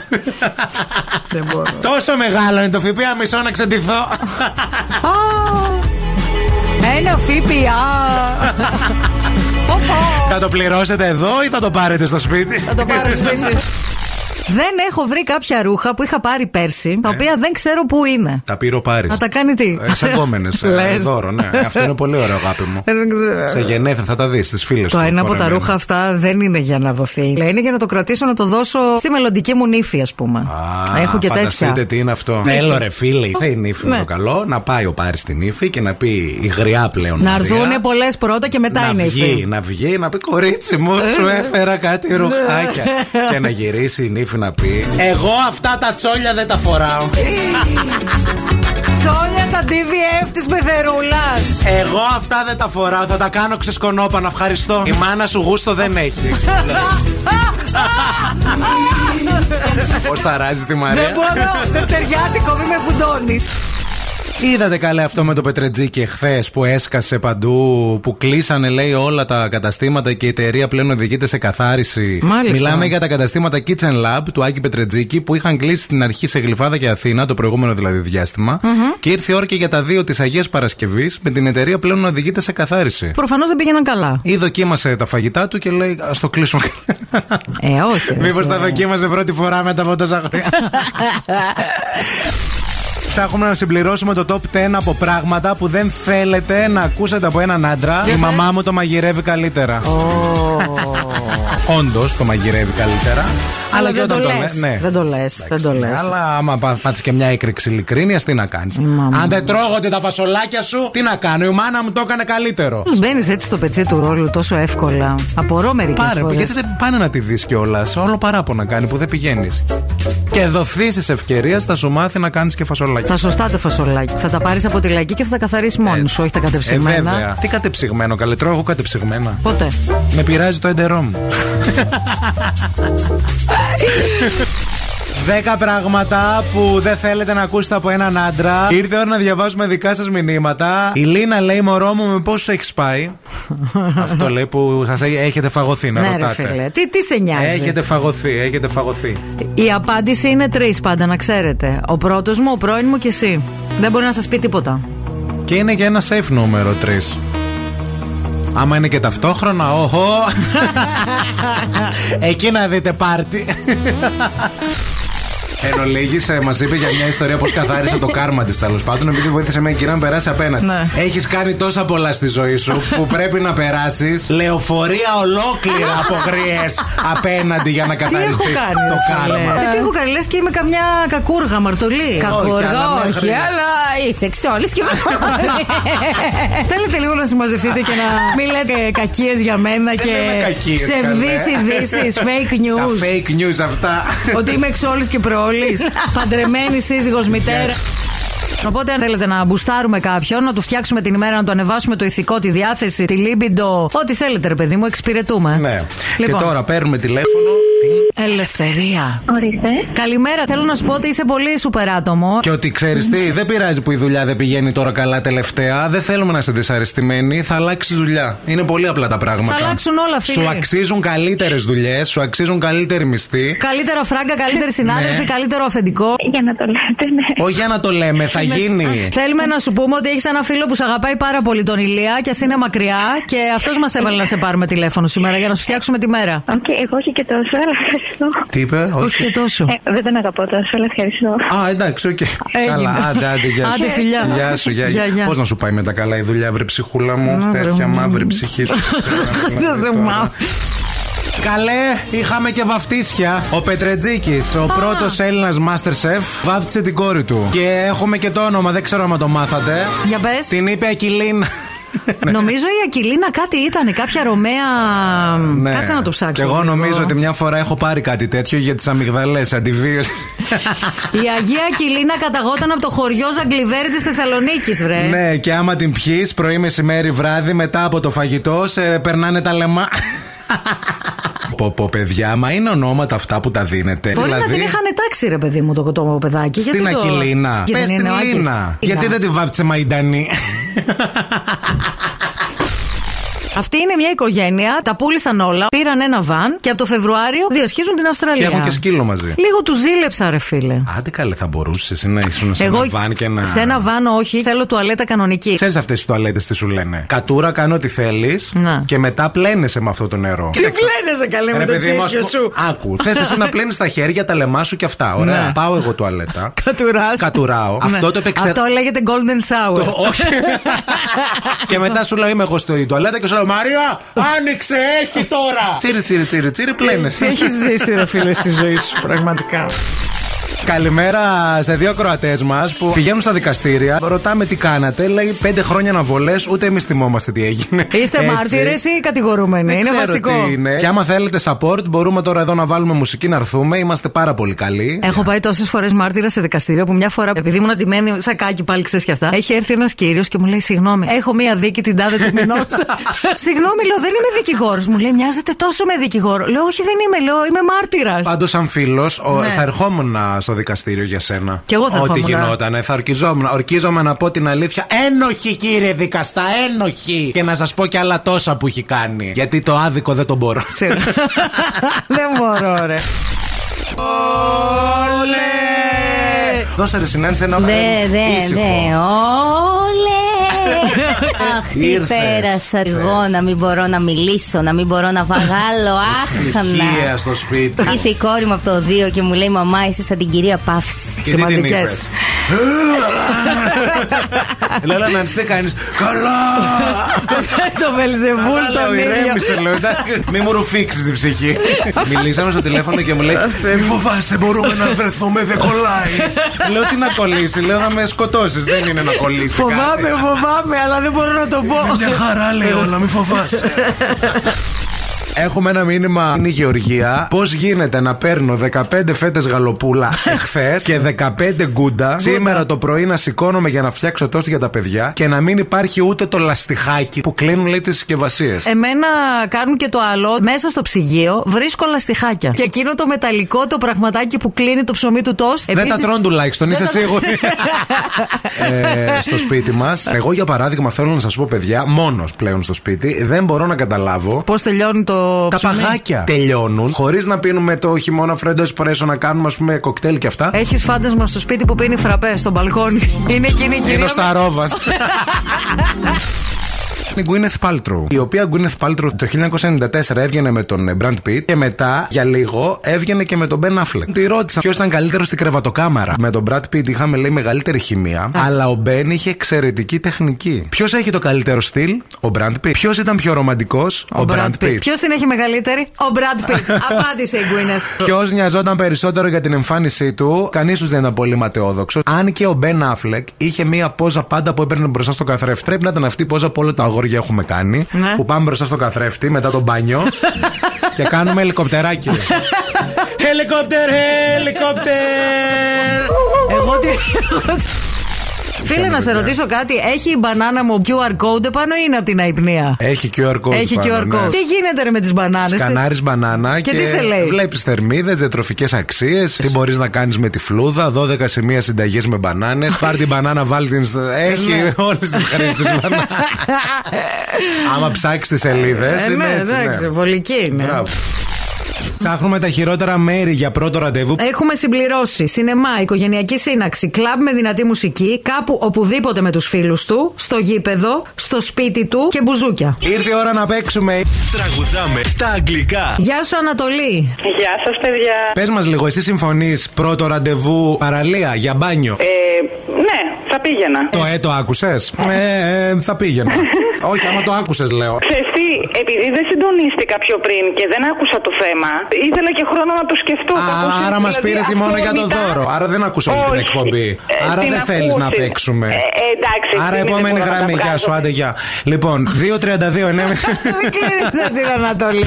Δεν μπορώ. Τόσο μεγάλο είναι το ΦΠΑ, μισό να ξεντηθώ. Α, Ένα ΦΠΑ. Πω, πω. θα το πληρώσετε εδώ ή θα το πάρετε στο σπίτι; Θα το πάρω σπίτι. Δεν έχω βρει κάποια ρούχα που είχα πάρει πέρσι, τα οποία δεν ξέρω πού είναι. Τα πήρε ο Πάρης. Να τα κάνει τι; Ε, σε κόμενε. Λες. δώρο, ναι. Αυτό είναι πολύ ωραίο, αγάπη μου. Ε, δεν ξέρω. Σε γενέθλια θα τα δεις στις φίλες Το ένα από τα ρούχα αυτά δεν είναι για να δοθεί. Λέει, Είναι για να το κρατήσω να το δώσω στη μελλοντική μου νύφη, ας πούμε. Έχω και φανταστείτε τέτοια. τι είναι αυτό. Έλο ρε φίλε, θα η νύφη με Ναι. το καλό να πάει ο Πάρης στην νύφη και να πει η γριά πλέον. Να Μαρία, έρθουν πολλές πρώτα και μετά να είναι βγει, νύφη. να βγει, να πει κορίτσι μου, σου έφερα κάτι ρουχάκια. και να γυρίσει η νύφη να πει Εγώ αυτά τα τσόλια δεν τα φοράω. Σόλια τα DVF της πεθερούλα. Εγώ αυτά δεν τα φοράω, θα τα κάνω ξεσκονόπανα, ευχαριστώ. Η μάνα σου γούστο δεν έχει. Πώς θα ράζει τη Μαρία. Δεν μπορώ. Δευτεριάτικο, μη με φουντώνεις. Είδατε καλέ αυτό με το Πετρετζίκι εχθέ που έσκασε παντού, που κλείσανε λέει όλα τα καταστήματα και η εταιρεία πλέον οδηγείται σε καθάριση. Μάλιστα. Μιλάμε για τα καταστήματα Kitchen Lab του Άκη Πετρετζίκη που είχαν κλείσει στην αρχή σε Γλυφάδα και Αθήνα, το προηγούμενο δηλαδή διάστημα. Και ήρθε η ώρα και για τα δύο της Αγίας Παρασκευής με την εταιρεία πλέον να οδηγείται σε καθάριση. Προφανώς δεν πήγαιναν καλά. Ή δοκίμασε τα φαγητά του και λέει Α το κλείσουμε. Ε, όχι. ρε, Μήπως εσύ, τα ε. δοκίμασε πρώτη φορά μετά από τόσα χρόνια. Ψάχνουμε να συμπληρώσουμε το top 10 από πράγματα που δεν θέλετε να ακούσετε από έναν άντρα. Η μαμά μου το μαγειρεύει καλύτερα. Όντως το μαγειρεύει καλύτερα. Αλλά και δεν το όταν λες. λέ- ναι. Δεν το λες. Δεν το Ναι, λες. Αλλά άμα πάτσει και μια έκρηξη ειλικρίνειας, τι να κάνεις. μαμά. Αν δεν τρώγονται τα φασολάκια σου, τι να κάνω. Η μάνα μου το έκανε καλύτερο. Μπαίνεις έτσι στο πετσί του ρόλου τόσο εύκολα. Απορώ μερικές Πάρε, φορές. γιατί δεν πάνε να τη δεις κιόλας. Όλο παράπονα κάνει που δεν πηγαίνεις. Και δοθήσεις ευκαιρίας θα σου μάθει να κάνεις και φασολάκια. Τα σωστά τα φασολάκια. Θα τα πάρεις από τη λαϊκή και θα τα καθαρίσει μόνη σου, όχι τα Ε, κατεψυγμένα. βέβαια. Τι κατεψυγμένο, καλέ. Τρώω εγώ κατεψυγμένα. Πότε; Με πειράζει το έντερό μου. Δέκα πράγματα που δεν θέλετε να ακούσετε από έναν άντρα. Ήρθε η ώρα να διαβάσουμε δικά σας μηνύματα. Η Λίνα λέει: Μωρό μου, με πόσου έχεις πάει; Αυτό λέει που σας έχετε φαγωθεί, να ναι, ρε ρωτάτε. φίλε. Τι, τι σε νοιάζει; Έχετε φαγωθεί, έχετε φαγωθεί. Η απάντηση είναι τρεις πάντα, να ξέρετε. Ο πρώτος μου, ο πρώην μου και εσύ. Δεν μπορεί να σας πει τίποτα. Και είναι και ένα safe νούμερο 3. Άμα είναι και ταυτόχρονα, όχο. Εκεί να δείτε πάρτι. Εν ολίγη, μας είπε για μια ιστορία πώς καθάρισε το κάρμα της τέλος πάντων, επειδή βοήθησε μια κυρία να περάσει απέναντι. Ναι. Έχεις κάνει τόσα πολλά στη ζωή σου που πρέπει να περάσεις λεωφορεία ολόκληρα από γριές απέναντι για να Τι έχω καθαριστεί κάνει, το ρε φίλε; κάρμα. Ε, Τι έχω κάνει, λες και είμαι καμιά κακούργα, μαρτωλή. Κακούργα, αλλά όχι, μέχρι- αλλά είσαι εξόλη και Θέλετε λίγο να συμμαζευτείτε και να μην λέτε κακίες για μένα και λέμε κακίες, ψευδεί καλέ. ειδήσει, fake Τα news. fake news αυτά. Ότι είμαι εξόλη και προόλη. Παντρεμένη σύζυγος μητέρα. Οπότε, αν θέλετε να μπουστάρουμε κάποιον, να του φτιάξουμε την ημέρα, να του ανεβάσουμε το ηθικό, τη διάθεση, τη λίμπιντο, ό,τι θέλετε, ρε παιδί μου, εξυπηρετούμε. Ναι. Λοιπόν. Και τώρα παίρνουμε τηλέφωνο. Ελευθερία. Ορίστε. Καλημέρα, θέλω να σου πω ότι είσαι πολύ σούπερ άτομο. Και ότι ξέρεις τι, δεν πειράζει που η δουλειά δεν πηγαίνει τώρα καλά τελευταία. Δεν θέλουμε να είσαι δυσαρεστημένοι. Θα αλλάξει δουλειά. Είναι πολύ απλά τα πράγματα. Θα αλλάξουν όλα, φίλε. Σου αξίζουν καλύτερες δουλειές, σου αξίζουν καλύτερη μισθή. Καλύτερα φράγκα, καλύτερη συνάδελφη, Ναι. καλύτερο αφεντικό. Για να το λέτε, ναι. Όχι για να το λέμε, θα γίνει. Θέλουμε να σου πούμε ότι έχεις ένα φίλο που σε αγαπάει πάρα πολύ τον Ηλία και ας είναι μακριά και αυτός μας έβαλε να σε πάρουμε τηλέφωνο σήμερα για να σου φτιάξουμε τη μέρα. Οκ, εγώ όχι και τόσο, αλλά ευχαριστώ. Τι είπε, Όχι και τόσο. Ε, δεν τον αγαπώ τόσο, αλλά ευχαριστώ. Α, εντάξει, οκ. Έγινε. Καλά, άντε, άντε, γεια σου. Άντε, φιλιά. Γεια σου, γεια, Γεια, γεια. Πώς να σου πάει με τα καλά η δουλειά, βρε ψυχούλα μου; Να, βρε, Τέτοια μου. μαύρη ψυχή σου. Δεν σε μάθω. Καλέ, είχαμε και βαφτίσια. Ο Πετρετζίκης, ο πρώτος Έλληνας Masterchef, βάφτισε την κόρη του. Και έχουμε και το όνομα, δεν ξέρω αν το μάθατε. Για πες. Την είπε Ακυλίν. Νομίζω η Ακυλίνα κάτι ήταν, κάποια Ρωμαία. Κάτσε να το ψάξω. Και Ναι. εγώ λίγο. νομίζω ότι μια φορά έχω πάρει κάτι τέτοιο για τις αμυγδαλές αντιβίωση. Η Αγία Ακυλίνα καταγόταν από το χωριό Ζαγκλιβέρι της Θεσσαλονίκης, βρε. ναι, και άμα την πιεις πρωί, μεσημέρι, βράδυ, μετά από το φαγητό, σε περνάνε τα λεμά. Πω, πω, παιδιά, μα είναι ονόματα αυτά που τα δίνετε. Μπορεί να την είχαν τάξει, ρε παιδί μου, το, το παιδάκι. Δηλαδή- Στην Γιατί το- Ακυλίνα. Γιατί Πες δεν είναι την ο Άκης. Λίνα. Λίνα. Γιατί δεν τη βάφτισε Μαϊντανή. Αυτή είναι μια οικογένεια, τα πούλησαν όλα, πήραν ένα βαν και από το Φεβρουάριο διασχίζουν την Και Αυστραλία. έχουν και σκύλο μαζί. Λίγο τους ζήλεψα, ρε φίλε. Άντε καλέ, θα μπορούσες εσύ να ήσουν σε Εγώ ένα βαν και να. σε ένα βαν όχι, θέλω τουαλέτα κανονική. Ξέρεις αυτές τις τουαλέτες τι σου λένε; Κατούρα, κάνω ό,τι θέλεις Να. και μετά πλένεσαι με αυτό το νερό. Τι πλένεσαι καλέ με Ρε το παιδί μου, ας τσίσιο πω- σου. Άκου. Θες εσύ να πλένεις τα χέρια, τα λεμά σου και αυτά. Ωραία. Ναι. Πάω εγώ τουαλέτα. Κατουράς. Κατουράω. Ναι. Αυτό το επεξεργάζομαι. Αυτό λέγεται golden shower. Όχι. και μετά σου λέω είμαι εγώ στο τουαλέτα και σου λέω Μαρία, άνοιξε, έχει τώρα. Τσίρι, τσίρι, τσίρι, τσίρι, πλένε. Τι έχεις ζήσει, ρε φίλε, στη ζωή σου, πραγματικά. Καλημέρα σε δύο Κροατές μας που πηγαίνουν στα δικαστήρια. Ρωτάμε τι κάνατε. Λέει πέντε χρόνια αναβολέ, ούτε εμείς θυμόμαστε τι έγινε. Είστε Έτσι. μάρτυρες ή κατηγορούμενοι. Δεν Είναι ξέρω βασικό. τι είναι. Και άμα θέλετε support, μπορούμε τώρα εδώ να βάλουμε μουσική να έρθουμε. Είμαστε πάρα πολύ καλοί. Έχω πάει τόσες φορές μάρτυρα σε δικαστήριο που μια φορά, επειδή ήμουν αντιμένη σακάκι πάλι ξέρεις και αυτά, έχει έρθει ένας κύριος και μου λέει: Συγγνώμη, έχω μία δίκη την τάδε του μηνός. Συγγνώμη, λέω, δεν είμαι δικηγόρος. Μου λέει: Μοιάζεται τόσο με δικηγόρο. Λέω: Όχι, δεν είμαι, λέω, είμαι μάρτυρας. Πάντως, σαν φίλος, Ναι. θα ερχόμουν στο δικαστήριο για σένα. Κι εγώ θα Ό,τι ερχόμουν. γινότανε. Θα ορκιζόμουν. Ορκίζομαι να πω την αλήθεια. Ένοχη, κύριε δικαστά, ένοχη. Και να σας πω κι άλλα τόσα που έχει κάνει. Γιατί το άδικο δεν το μπορώ. Σίγουρα. δεν μπορώ, ρε. Όλε! Δώσε ρε συνάντηση ένα Δε, ε, δε, ήσυχο. δε. Όλε! Αχ, τι Ήρθες. πέρασα εγώ να μην μπορώ να μιλήσω, να μην μπορώ να βαγάλω. Αχ, Ευτυχία να. στο σπίτι. Ήρθε η κόρη μου από το 2 και μου λέει Μαμά, είσαι σαν την κυρία Παύση. Και τι την Σημαντικές. είπες; Λέω να τι κάνεις; Καλά! το Βελζεβούλ Καλά, τον λέω, ίδιο. ηρέμησε, λέω. εντάξει, Μη μου ρουφήξεις την ψυχή. Μιλήσαμε στο τηλέφωνο και μου λέει Μη φοβάσαι, μπορούμε να βρεθούμε, δεν κολλάει. Λέω τι να κολλήσει, λέω να με σκοτώσεις. Δεν είναι να κολλήσει. Φοβάμαι, φοβάμαι, αλλά δεν μπορώ να το πω. Μια χαρά λέω, να μην φοβάσαι. Έχουμε ένα μήνυμα. Είναι η Γεωργία. Πώς γίνεται να παίρνω 15 φέτες γαλοπούλα εχθές και 15 γκούντα σήμερα το πρωί να σηκώνομαι για να φτιάξω τόστ για τα παιδιά και να μην υπάρχει ούτε το λαστιχάκι που κλείνουν λέει τις συσκευασίες. Εμένα κάνουν και το άλλο. Μέσα στο ψυγείο βρίσκω λαστιχάκια. Και εκείνο το μεταλλικό το πραγματάκι που κλείνει το ψωμί του τόστ. Δεν τα επίσης- τρώνε τουλάχιστον, είσαι Δεν τα- σίγουρη; ε, στο σπίτι μας. Εγώ για παράδειγμα θέλω να σας πω, παιδιά, μόνος πλέον στο σπίτι, δεν μπορώ να καταλάβω Πώς τελειώνει το Τα ψωμί. παγάκια τελειώνουν χωρίς να πίνουμε το χειμώνα φρέντο εσπρέσο να κάνουμε ας πούμε κοκτέιλ και αυτά. Έχεις φάντασμα στο σπίτι που πίνει φραπέ στο μπαλκόνι. Είναι εκείνη η Είναι κυρία. ο Σταρόβα. Η Gwyneth Paltrow, η οποία Gwyneth Paltrow το 1994 έβγαινε με τον ε, Brad Pitt και μετά για λίγο έβγαινε και με τον Ben Affleck. Τη ρώτησα ποιος ήταν καλύτερος στην κρεβατοκάμαρα. Με τον Brad Pitt είχαμε λέει μεγαλύτερη χημεία, αλλά ο Ben είχε εξαιρετική τεχνική. Ποιος έχει το καλύτερο στυλ, ο Brad Pitt. Ποιος ήταν πιο ρομαντικός, ο, Brad Pitt. Ποιος την έχει μεγαλύτερη, ο Brad Pitt. Απάντησε η Gwyneth. Ποιος νοιαζόταν περισσότερο για την εμφάνισή του, κανείς τους δεν ήταν πολύ ματαιόδοξος. Αν και ο Μπεν Αφλεκ είχε μία πόζα πάντα που έπαιρνε μπροστά στο καθρέφτη. Πρέπει να ήταν αυτή η πόζα που όλα τα αγόρια έχουμε κάνει. Ναι. Που πάμε μπροστά στο καθρέφτη μετά το μπάνιο και κάνουμε ελικοπτεράκι. Ελικόπτερ, ελικόπτερ! Εγώ τι. Φίλε, να σε ρωτήσω κάτι. Έχει η μπανάνα μου QR code επάνω ή είναι από την αϊπνία; Έχει QR code. Έχει πάνω, QR ναι. code. Τι γίνεται ρε με τις μπανάνες; Σκανάρεις μπανάνα και, Και τι σε λέει; βλέπεις θερμίδες, διατροφικές αξίες, τι μπορείς να κάνεις με τη φλούδα, 12 σημεία συνταγές με μπανάνες. Πάρ την μπανάνα, βάλει την. στο- Έχει Ναι. όλες τις χρήσεις της μπανάνας. Άμα ψάξεις τις σελίδες. Ε, είναι ναι, έτσι. εντάξει, ναι. βολική είναι. Μπράβο. Ψάχνουμε τα χειρότερα μέρη για πρώτο ραντεβού. Έχουμε συμπληρώσει σινεμά, οικογενειακή σύναξη, κλαμπ με δυνατή μουσική, κάπου οπουδήποτε με τους φίλους του, στο γήπεδο, στο σπίτι του και μπουζούκια. Ήρθε η ώρα να παίξουμε. Τραγουδάμε στα αγγλικά. Γεια σου, Ανατολή. Γεια σας παιδιά. Πες μας λίγο, εσύ συμφωνείς πρώτο ραντεβού παραλία για μπάνιο; Ε, ναι, θα πήγαινα. Το ε, το άκουσες; Ε, ε, θα πήγαινα. Όχι, άμα το άκουσες, λέω. Ξέρεις τι, επειδή δεν συντονίστηκα πιο πριν και δεν άκουσα το θέμα, ήθελα και χρόνο να το σκεφτώ. Α, Κάπως άρα έτσι, μας δηλαδή, πήρες μόνο για το αυθόρμητα. δώρο. Άρα δεν ακούσω όλη την Όχι. εκπομπή. Ε, Άρα την δεν θέλεις να ακούσεις. παίξουμε. Ε, ε, εντάξει, Άρα ευθύνη επόμενη δεν μπορώ να γραμμή. τα Γεια σου, βγάζω. άντε γεια. Λοιπόν, 2.32 ναι. Μην κλείνεις την Ανατολή.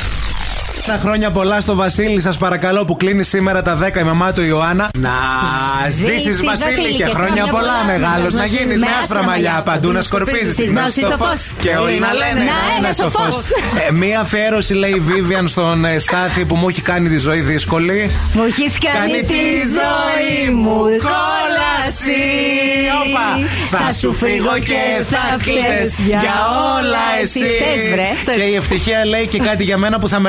Τα χρόνια πολλά στο Βασίλη, σας παρακαλώ, που κλείνει σήμερα τα 10 η μαμά του Ιωάννα. Να ζήσει, Ζήσεις, Βασίλη, και χρόνια πολλά, μεγάλος να γίνεις με άσπρα μαλλιά. Παντού να σκορπίζεις Της γνώσης το φως. Και όλοι να λένε Να ένας ο φως. Ε, Μία αφιέρωση λέει η Vivian στον ε, Στάθη που μου έχει κάνει τη ζωή δύσκολη. Μου έχεις κάνει τη ζωή μου κόλαση. Όπα! Θα σου φύγω και θα κλαις Για όλα εσύ φταίς, βρε. Και η ευτυχία λέει και κάτι για μένα που θα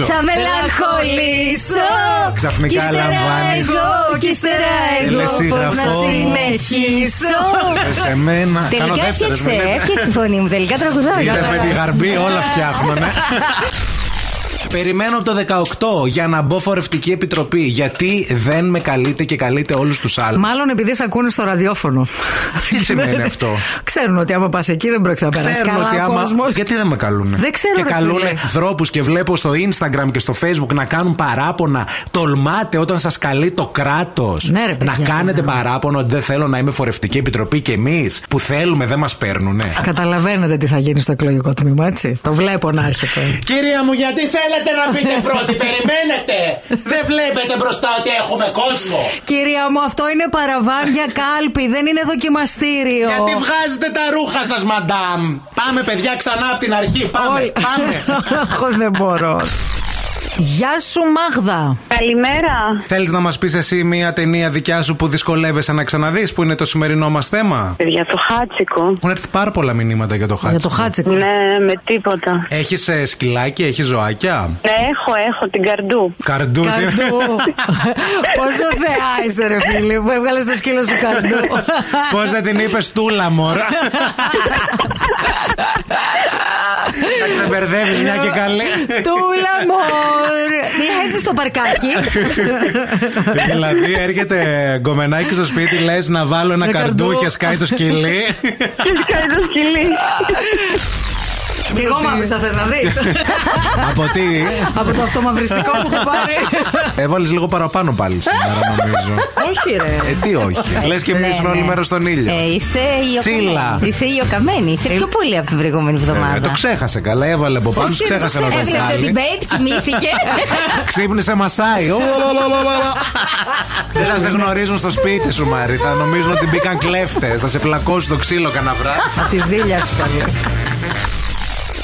μελαγχολήσω Θα μελαγχολήσω. Ξαφνικά Κι ύστερα λαμβάνεις. εγώ, κι ύστερα εγώ. Έλε, Πώς να συγγραφώ. συνεχίσω. Σε μένα Κάνω Τελικά δεύτερες, έφτιαξε, με λέτε. έφτιαξε τη φωνή μου. Τελικά τραγουδάω. Είδες με τη γαρμπή όλα φτιάχνουνε. Περιμένω το 18 για να μπω φορευτική επιτροπή. Γιατί δεν με καλείτε και καλείτε όλους τους άλλους. Μάλλον επειδή σε ακούνε στο ραδιόφωνο. Τι σημαίνει αυτό; Ξέρουν ότι άμα πας εκεί δεν πρόκειται να περάσεις Ξέρουν καλά ότι ο άμα. κόσμος. Γιατί δεν με καλούν. Δεν ξέρω, Και ρε καλούν φίλε. ανθρώπου και βλέπω στο Instagram και στο Facebook να κάνουν παράπονα. Τολμάτε όταν σας καλεί το κράτος Ναι, ρε, να παιδιά, κάνετε ναι. παράπονο ότι δεν θέλω να είμαι φορευτική επιτροπή και εμείς που θέλουμε δεν μας παίρνουνε. Καταλαβαίνετε τι θα γίνει στο εκλογικό τμήμα, έτσι. Το βλέπω να έρχεται. Κυρία μου, γιατί θέλετε να πείτε πρώτη, περιμένετε! Δεν βλέπετε μπροστά ότι έχουμε κόσμο! Κυρία μου, αυτό είναι παραβάν για κάλπη, δεν είναι δοκιμαστήριο. Γιατί βγάζετε τα ρούχα σας, μαντάμ! Πάμε, παιδιά, ξανά από την αρχή. Πάμε, Όλοι- πάμε. Εγώ δεν μπορώ. Γεια σου, Μάγδα. Καλημέρα. Θέλεις να μας πεις εσύ μία ταινία δικιά σου που δυσκολεύεσαι να ξαναδείς, που είναι το σημερινό μας θέμα; Για το χάτσικο. Έχουν έρθει πάρα πολλά μηνύματα για το χάτσι. Για το χάτσικο. Ναι, με τίποτα. Έχεις σκυλάκι, έχεις ζωάκια; Ναι, έχω, έχω την καρντού. Καρντού. τι- Καρντού. Πόσο θεά είσαι, ρε φίλη, που έβγαλες το σκύλο σου καρντού. Πώς δεν την είπες τούλα, μωρά; Να ξεμπερδεύεις μια και καλή. Τούλα μωρ. Μία έτσι στο παρκάκι. δηλαδή έρχεται γκομενάκι στο σπίτι, λες να βάλω ένα Ένα καρντού καρντού. και σκάει το σκυλί. Και σκάει το σκυλί. Και εγώ μ' άφησα, θες να δεις. Από τι; Από το αυτομαυριστικό που έχω πάρει. Έβαλε λίγο παραπάνω πάλι σήμερα, νομίζω. Όχι, ρε. Ε, τι όχι. Λες και Ναι, ήσουν όλη ναι. μέρα στον ήλιο. Ε, είσαι ηλιοκαμένη. Τσίλα. Είσαι ηλιοκαμένη. Είσαι πιο πολύ από την προηγούμενη Ε, εβδομάδα. το ξέχασε καλά, έβαλε από πάνω, Όχι, ξέχασε το να το Έβλεπε το βγάλει. debate, κοιμήθηκε. Ξύπνησε μασάι. Ω, λα, λα, λα, λα, λα. Δεν θα σε γνωρίζουν στο σπίτι σου, Μάρι. Θα νομίζουν ότι μπήκαν κλέφτες. Θα σε πλακώσει το ξύλο κανένα βράδυ. Από τη ζήλια σου τα λες.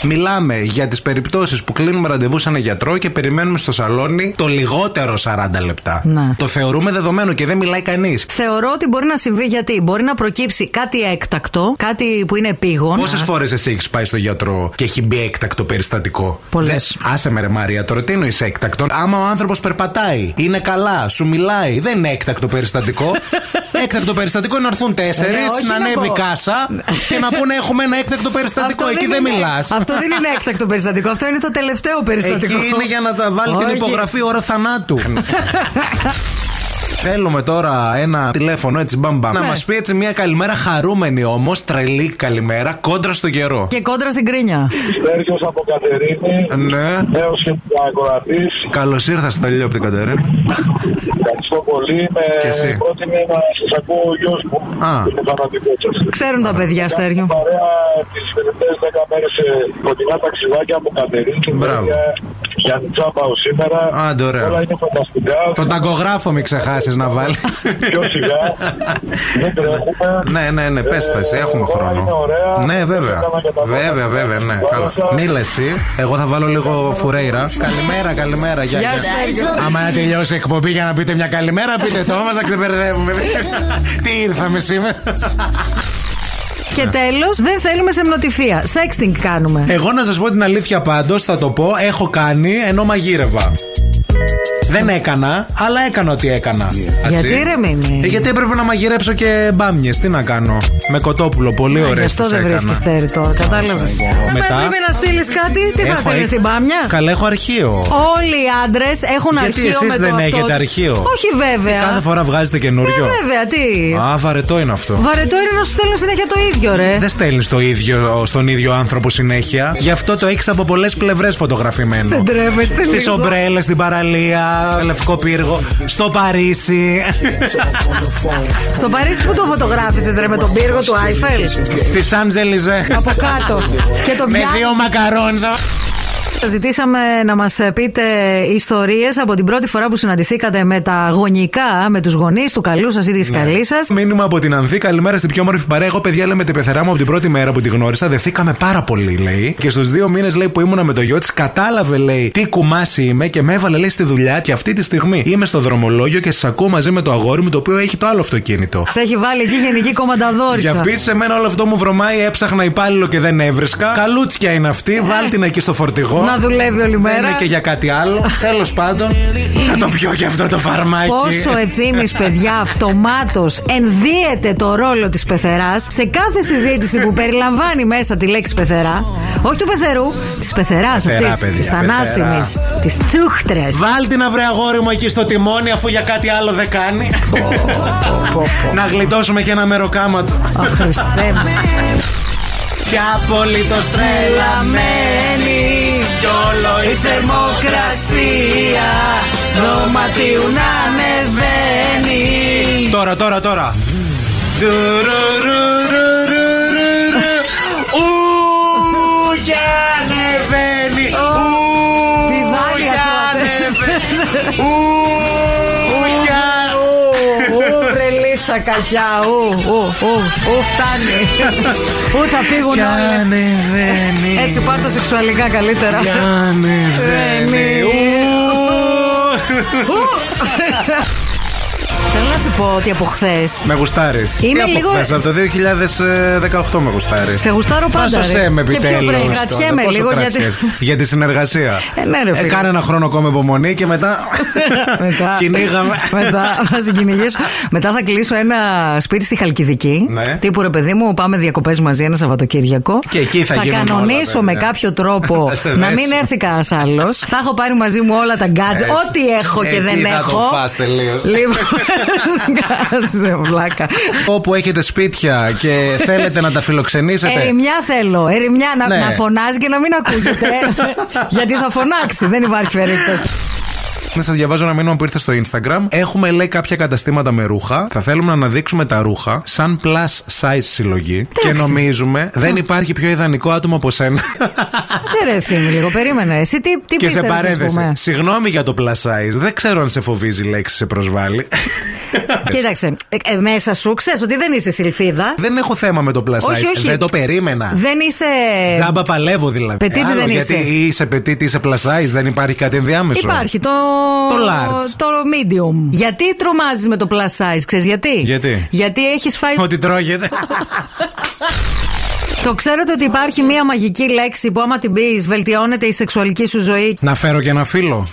Μιλάμε για τις περιπτώσεις που κλείνουμε ραντεβού σε ένα γιατρό και περιμένουμε στο σαλόνι το λιγότερο 40 λεπτά. Ναι. Το θεωρούμε δεδομένο και δεν μιλάει κανείς. Θεωρώ ότι μπορεί να συμβεί γιατί μπορεί να προκύψει κάτι έκτακτο, κάτι που είναι επίγον. Πόσες φορές εσύ έχεις πάει στο γιατρό και έχει μπει έκτακτο περιστατικό; Πολλές. Δεν- Άσε με ρε Μάρια, τώρα τι εννοείς έκτακτο; Άμα ο άνθρωπος περπατάει, είναι καλά, σου μιλάει, δεν είναι έκτακτο περιστατικό. έκτακτο περιστατικό είναι να έρθουν τέσσερις, Ναι, όχι να να ανέβει πω. κάσα και να πούνε έχουμε ένα έκτακτο περιστατικό. Αυτό Εκεί δεν είναι- μιλάς. Αυτό δεν είναι έκτακτο περιστατικό. Αυτό είναι το τελευταίο περιστατικό. Εκεί είναι για να τα βάλει την Όχι. υπογραφή ώρα θανάτου. Θέλουμε τώρα ένα τηλέφωνο έτσι μπαμπαμ. Να Ναι. μας πει έτσι μια καλημέρα χαρούμενη όμως, τρελή καλημέρα, κόντρα στο καιρό. Και κόντρα στην κρίνια. Στέργιος από Κατερίνη, Ναι. νέος και ακροατής. Καλώς ήρθα, Στέλιο από την Κατερίνα. Ευχαριστώ πολύ. Με Και εσύ. πρότεινε να σας ακούω ο γιος μου. Α. Είναι φανατικός σας. Ξέρουν τα παιδιά, Στέριο. Κάνουμε παρέα τις τελευταίες 10 μέρες σε κοντινά ταξιδάκια από Κατερίνη. Μπράβο. Βέβαια, Γιάννη Τσάμπαο σήμερα. Άντε, ωραία. Όλα είναι φανταστικά. Τον ταγκογράφο μην ξεχάσεις να βάλεις. Πιο σιγά. Δεν τρέχουμε. ναι, ναι, ναι, πες τα εσύ, έχουμε όλα χρόνο. είναι ωραία. Ναι, βέβαια. Έκανα και τα Βέβαια, πάντα. βέβαια, ναι. Όλα Καλά. σας. Μίλα εσύ. Εγώ θα βάλω λίγο φουρέιρα. Καλημέρα, καλημέρα. Γεια, Γεια, γεια. Στέργιο. Άμα να τελειώσει η εκπομπή για να πείτε μια καλημέρα, πείτε το μα να ξεπερδεύουμε. Τι ήρθαμε σήμερα. Και τέλος, δεν θέλουμε σεμνοτυφία. Sexting κάνουμε. Εγώ να σας πω την αλήθεια πάντως, θα το πω, έχω κάνει ενώ μαγείρευα. Δεν έκανα, αλλά έκανα ό,τι έκανα. Ας Γιατί εσύ; ρε Μίμη; Ε, γιατί έπρεπε να μαγειρέψω και μπάμιες. Τι να κάνω; Με κοτόπουλο, πολύ Α, ωραίε. Γι' αυτό δεν βρίσκεις τέρι τώρα, κατάλαβες. Μετά. Πρέπει να στείλεις κάτι, τι θα Έχω- στείλεις στην πάμια. Καλά, έχω αρχείο. Όλοι οι άντρες έχουν Γιατί αρχείο εσείς με το δεν αυτό έχετε τους. αρχείο; Όχι βέβαια. Κάθε φορά βγάζετε καινούριο; Ε, βέβαια, τι; Α, βαρετό είναι αυτό. Βαρετό είναι να σου στέλνουν συνέχεια το ίδιο, ρε. Δεν στέλνεις το ίδιο στον ίδιο άνθρωπο συνέχεια. Γι' αυτό το έχεις από πολλές πλευρές φωτογραφημένο. Δεν τρέπεστε Στις λίγο. ομπρέλες, στην παραλία, στο λευκό πύργο, στο Παρίσι, Στο Παρίσι που το φωτογράφησες, ρε, με τον πύργο του Άιφελ; στη Σάντζελιζε. Από κάτω. Και το Με πιάνει. δύο μακαρόνζα. Ζητήσαμε να μας πείτε ιστορίες από την πρώτη φορά που συναντηθήκατε με τα γονικά, με τους γονείς του καλού σας ή της καλής σας. Μήνυμα από την Ανθή. Καλημέρα στην πιο όμορφη παρέα. Εγώ, παιδιά, λέμε την πεθερά μου από την πρώτη μέρα που τη γνώρισα. Δεθήκαμε πάρα πολύ, λέει. Και στους δύο μήνες, λέει, που ήμουνα με το γιο της, κατάλαβε, λέει, τι κουμάσι είμαι και με έβαλε, λέει, στη δουλειά. Και αυτή τη στιγμή είμαι στο δρομολόγιο και σα ακούω μαζί με το αγόρι μου, το οποίο έχει το άλλο αυτοκίνητο. Σε έχει βάλει εκεί γενική Για κομμανταδόρισα. πει σε μένα όλο αυτό μου βρωμάει, έψαχνα υπάλληλο και δεν έβρισκα. Καλούτσια είναι αυτή, βάλ την εκεί στο φορτηγό. Να δουλεύει όλη Δεν μέρα. είναι και για κάτι άλλο. Τέλος πάντων, θα το πιω και αυτό το φαρμάκι. Πόσο ευθύνης, παιδιά, αυτομάτως ενδύεται το ρόλο της πεθεράς σε κάθε συζήτηση που περιλαμβάνει μέσα τη λέξη πεθερά. Όχι του πεθερού, της πεθεράς Πεθερά, αυτής, παιδιά, της θανάσιμης, της τσούχτρες. Βάλ την αυρέ αγόρι μου εκεί στο τιμόνι αφού για κάτι άλλο δεν κάνει. Να γλιτώσουμε και ένα μεροκάματο. Αχ, Χριστέ μου. Και απολύτως τρελαμένη. Κι όλο η Θερμοκρασία δωματίου να ανεβαίνει. Τώρα, τώρα, τώρα. Ντουρουρουρουρουρουρου. Βρελίσα κακιά, ου, ου, ου, ου, φτάνει. Ου, θα φύγουν Κι όλοι. ανεβαίνει. Έτσι πάρ' το σεξουαλικά καλύτερα. Κι ανεβαίνει. Ου. Θέλω να σου πω ότι από χθες. Με γουστάρεις. Είμαι λίγο- Από το 2018 με γουστάρεις. Σε γουστάρω πάντα. Φάσωσέ ρε. με Και πιο επιτέλους. πριν, κρατιέμαι λίγο γιατί. Για τη συνεργασία. Ε, ναι, ρε, φίλε. κάνε ένα χρόνο ακόμα υπομονή και μετά. Μετά. Κυνήγαμε. Μετά θα σε κυνηγήσω. Μετά θα κλείσω ένα σπίτι στη Χαλκιδική. Ναι. Τύπου ρε παιδί μου, πάμε διακοπές μαζί ένα Σαββατοκύριακο. Και εκεί θα γίνουν κανονίσω όλα, με βέβαια. κάποιο τρόπο Θα σε να δέσω. μην έρθει κανένας άλλος. Θα έχω πάρει μαζί μου όλα τα γκάτζ, Έτσι. ό,τι έχω και Εκεί δεν θα έχω. το φας τελείως. Λοιπόν. Σκάσε, βλάκα. Όπου έχετε σπίτια και θέλετε να τα φιλοξενήσετε. Ερημιά θέλω. Ερημιά να, Ναι. να φωνάζει και να μην ακούσετε. Γιατί θα φωνάξει. Δεν υπάρχει περίπτωση. Να σας διαβάζω ένα μήνυμα που ήρθε στο Instagram. Έχουμε λέει κάποια καταστήματα με ρούχα. Θα θέλουμε να αναδείξουμε τα ρούχα σαν plus size συλλογή. Και νομίζουμε δεν υπάρχει πιο ιδανικό άτομο από σένα. Σε ρε ευθύνη λίγο, περίμενε. Εσύ τι, τι και σε πίστευες, ας παρένθεση. πούμε; Συγγνώμη για το plus size. Δεν ξέρω αν σε φοβίζει η λέξη σε προσβάλλει. Κοίταξε, ε, ε, μέσα σου ξέρεις ότι δεν είσαι σιλφίδα. δεν έχω θέμα με το plus size. Όχι, όχι. Δεν το περίμενα. Δεν είσαι. Τζάμπα παλεύω δηλαδή. Πετίτη Άλλο, δεν γιατί είσαι. είσαι πετίτη, είσαι plus size, δεν υπάρχει κάτι ενδιάμεσο. Υπάρχει το. Το large. Το medium. Γιατί τρομάζεις με το plus size, ξέρεις γιατί; Γιατί; Γιατί έχεις φάει. Ότι τρώγεται. Το ξέρετε ότι υπάρχει μία μαγική λέξη που άμα την πεις βελτιώνεται η σεξουαλική σου ζωή; να φέρω και ένα φίλο.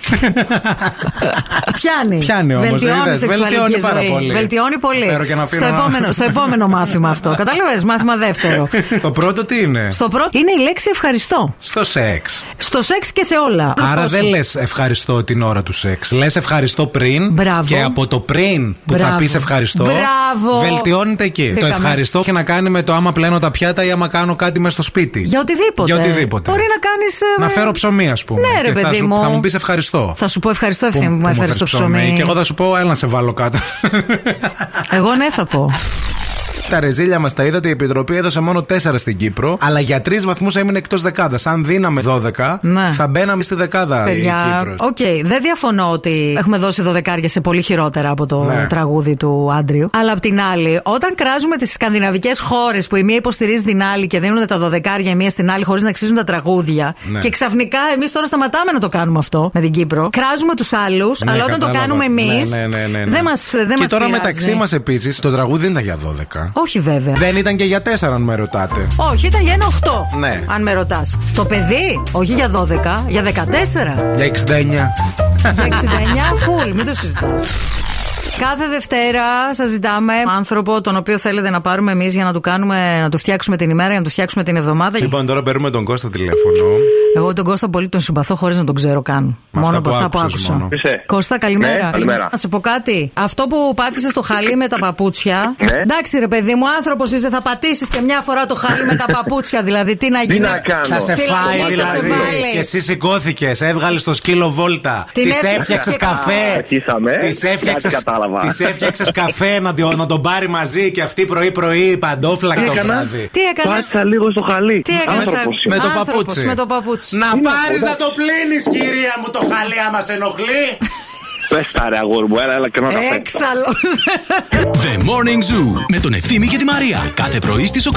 Πιάνει. Πιάνει όμως, Βελτιώνει η είδες, σεξουαλική βελτιώνει πάρα ζωή. πολύ. Βελτιώνει πολύ. Φέρω και ένα στο, φίλο. επόμενο, στο επόμενο μάθημα αυτό. Κατάλαβες, μάθημα δεύτερο. το πρώτο τι είναι; Στο πρώτο είναι η λέξη ευχαριστώ. Στο σεξ. Στο σεξ και σε όλα. Άρα Εφόσον. δεν λες ευχαριστώ την ώρα του σεξ. Λες ευχαριστώ πριν. Μπράβο. Και από το πριν που θα Μπράβο. πεις ευχαριστώ. Μπράβο. Βελτιώνεται εκεί. Το Πήγαμε. ευχαριστώ έχει να κάνει με το άμα πλένω τα πιάτα ή άμα κάνω κάτι μέσα στο σπίτι. Για οτιδήποτε. Για οτιδήποτε. Μπορεί να κάνεις. Να φέρω ψωμί, ας πούμε. Ναι, ρε, Και θα, παιδί σου- μου. θα μου πεις ευχαριστώ. Θα σου πω ευχαριστώ Που- ευθύνη που που μου μου έφερες έφερες το ψωμί. Και εγώ θα σου πω, έλα να σε βάλω κάτω. Εγώ ναι θα πω. τα ρεζίλια μας τα είδατε, η Επιτροπή έδωσε μόνο 4 στην Κύπρο, αλλά για 3 βαθμούς έμεινε εκτός δεκάδας. Αν δίναμε 12, Ναι. θα μπαίναμε στη δεκάδα η Παιδιά, Κύπρος. οκ, δεν διαφωνώ ότι έχουμε δώσει δωδεκάρια σε πολύ χειρότερα από το Ναι. τραγούδι του Άντριου. Αλλά απ' την άλλη, όταν κράζουμε τις σκανδιναβικές χώρες που η μία υποστηρίζει την άλλη και δίνουν τα δωδεκάρια η μία στην άλλη χωρίς να αξίζουν τα τραγούδια, Ναι. και ξαφνικά εμείς τώρα σταματάμε να το κάνουμε αυτό με την Κύπρο. Κράζουμε τους άλλους, Ναι, αλλά όταν το κατάλαβα. κάνουμε εμείς. Ναι, ναι, ναι, ναι, ναι. Δεν μας δεν Και μας τώρα πειράζει. μεταξύ μας επίσης, το τραγούδι δεν ήταν για 12. Όχι βέβαια. Δεν ήταν και για 4, αν με ρωτάτε. Όχι, ήταν για ένα 8. Ναι. Αν με ρωτάς. Το παιδί, όχι για 12, για 14. Για 69. Για 69 full, μην το συζητάς. Κάθε Δευτέρα σας ζητάμε άνθρωπο τον οποίο θέλετε να πάρουμε εμείς για να του κάνουμε, να του φτιάξουμε την ημέρα, για να του φτιάξουμε την εβδομάδα. Λοιπόν, τώρα παίρνουμε τον Κώστα τηλέφωνο. Εγώ τον Κώστα πολύ τον συμπαθώ χωρίς να τον ξέρω καν. Με μόνο αυτά από που αυτά που άκουσες άκουσα. μόνο. Είσαι. Κώστα, καλημέρα. Ναι, καλημέρα. Να σε πω κάτι. Αυτό που πάτησες το χαλί με τα παπούτσια. Ναι. Εντάξει, ρε παιδί μου, άνθρωπος είσαι, θα πατήσεις και μια φορά το χαλί με τα παπούτσια. Δηλαδή, τι να γίνει; να κάνω; Θα σε Φυλακή φάει θα σε δηλαδή. βάλει. Και εσύ σηκώθηκες, έβγαλες το σκύλο βόλτα. Την Τη έφτιαξες έφτιαξες και καφέ. Αρχίσαμε. Τη έφτιαξες. Κάτι κατάλαβα κατάλαβα. Της έφτιαξες καφέ να, το- να τον πάρει μαζί και αυτή πρωί-πρωί παντόφλα Τι το έκανα; βράδυ. Τι έκανες; Πάτησα λίγο στο χαλί. Τι έκανες; Άνθρωπος είμαι. Με το Άνθρωπος, παπούτσι. Με το παπούτσι. Να Είναι πάρεις αυτό, να το πλύνεις, κυρία μου, το χαλί άμα σε ενοχλεί. Πες τα ρε αγόρι μου, έλα, έλα και να τα φέρω. Έξαλλος. The Morning Zoo με τον Ευθύμη και τη Μαρία. Κάθε πρωί στις 8.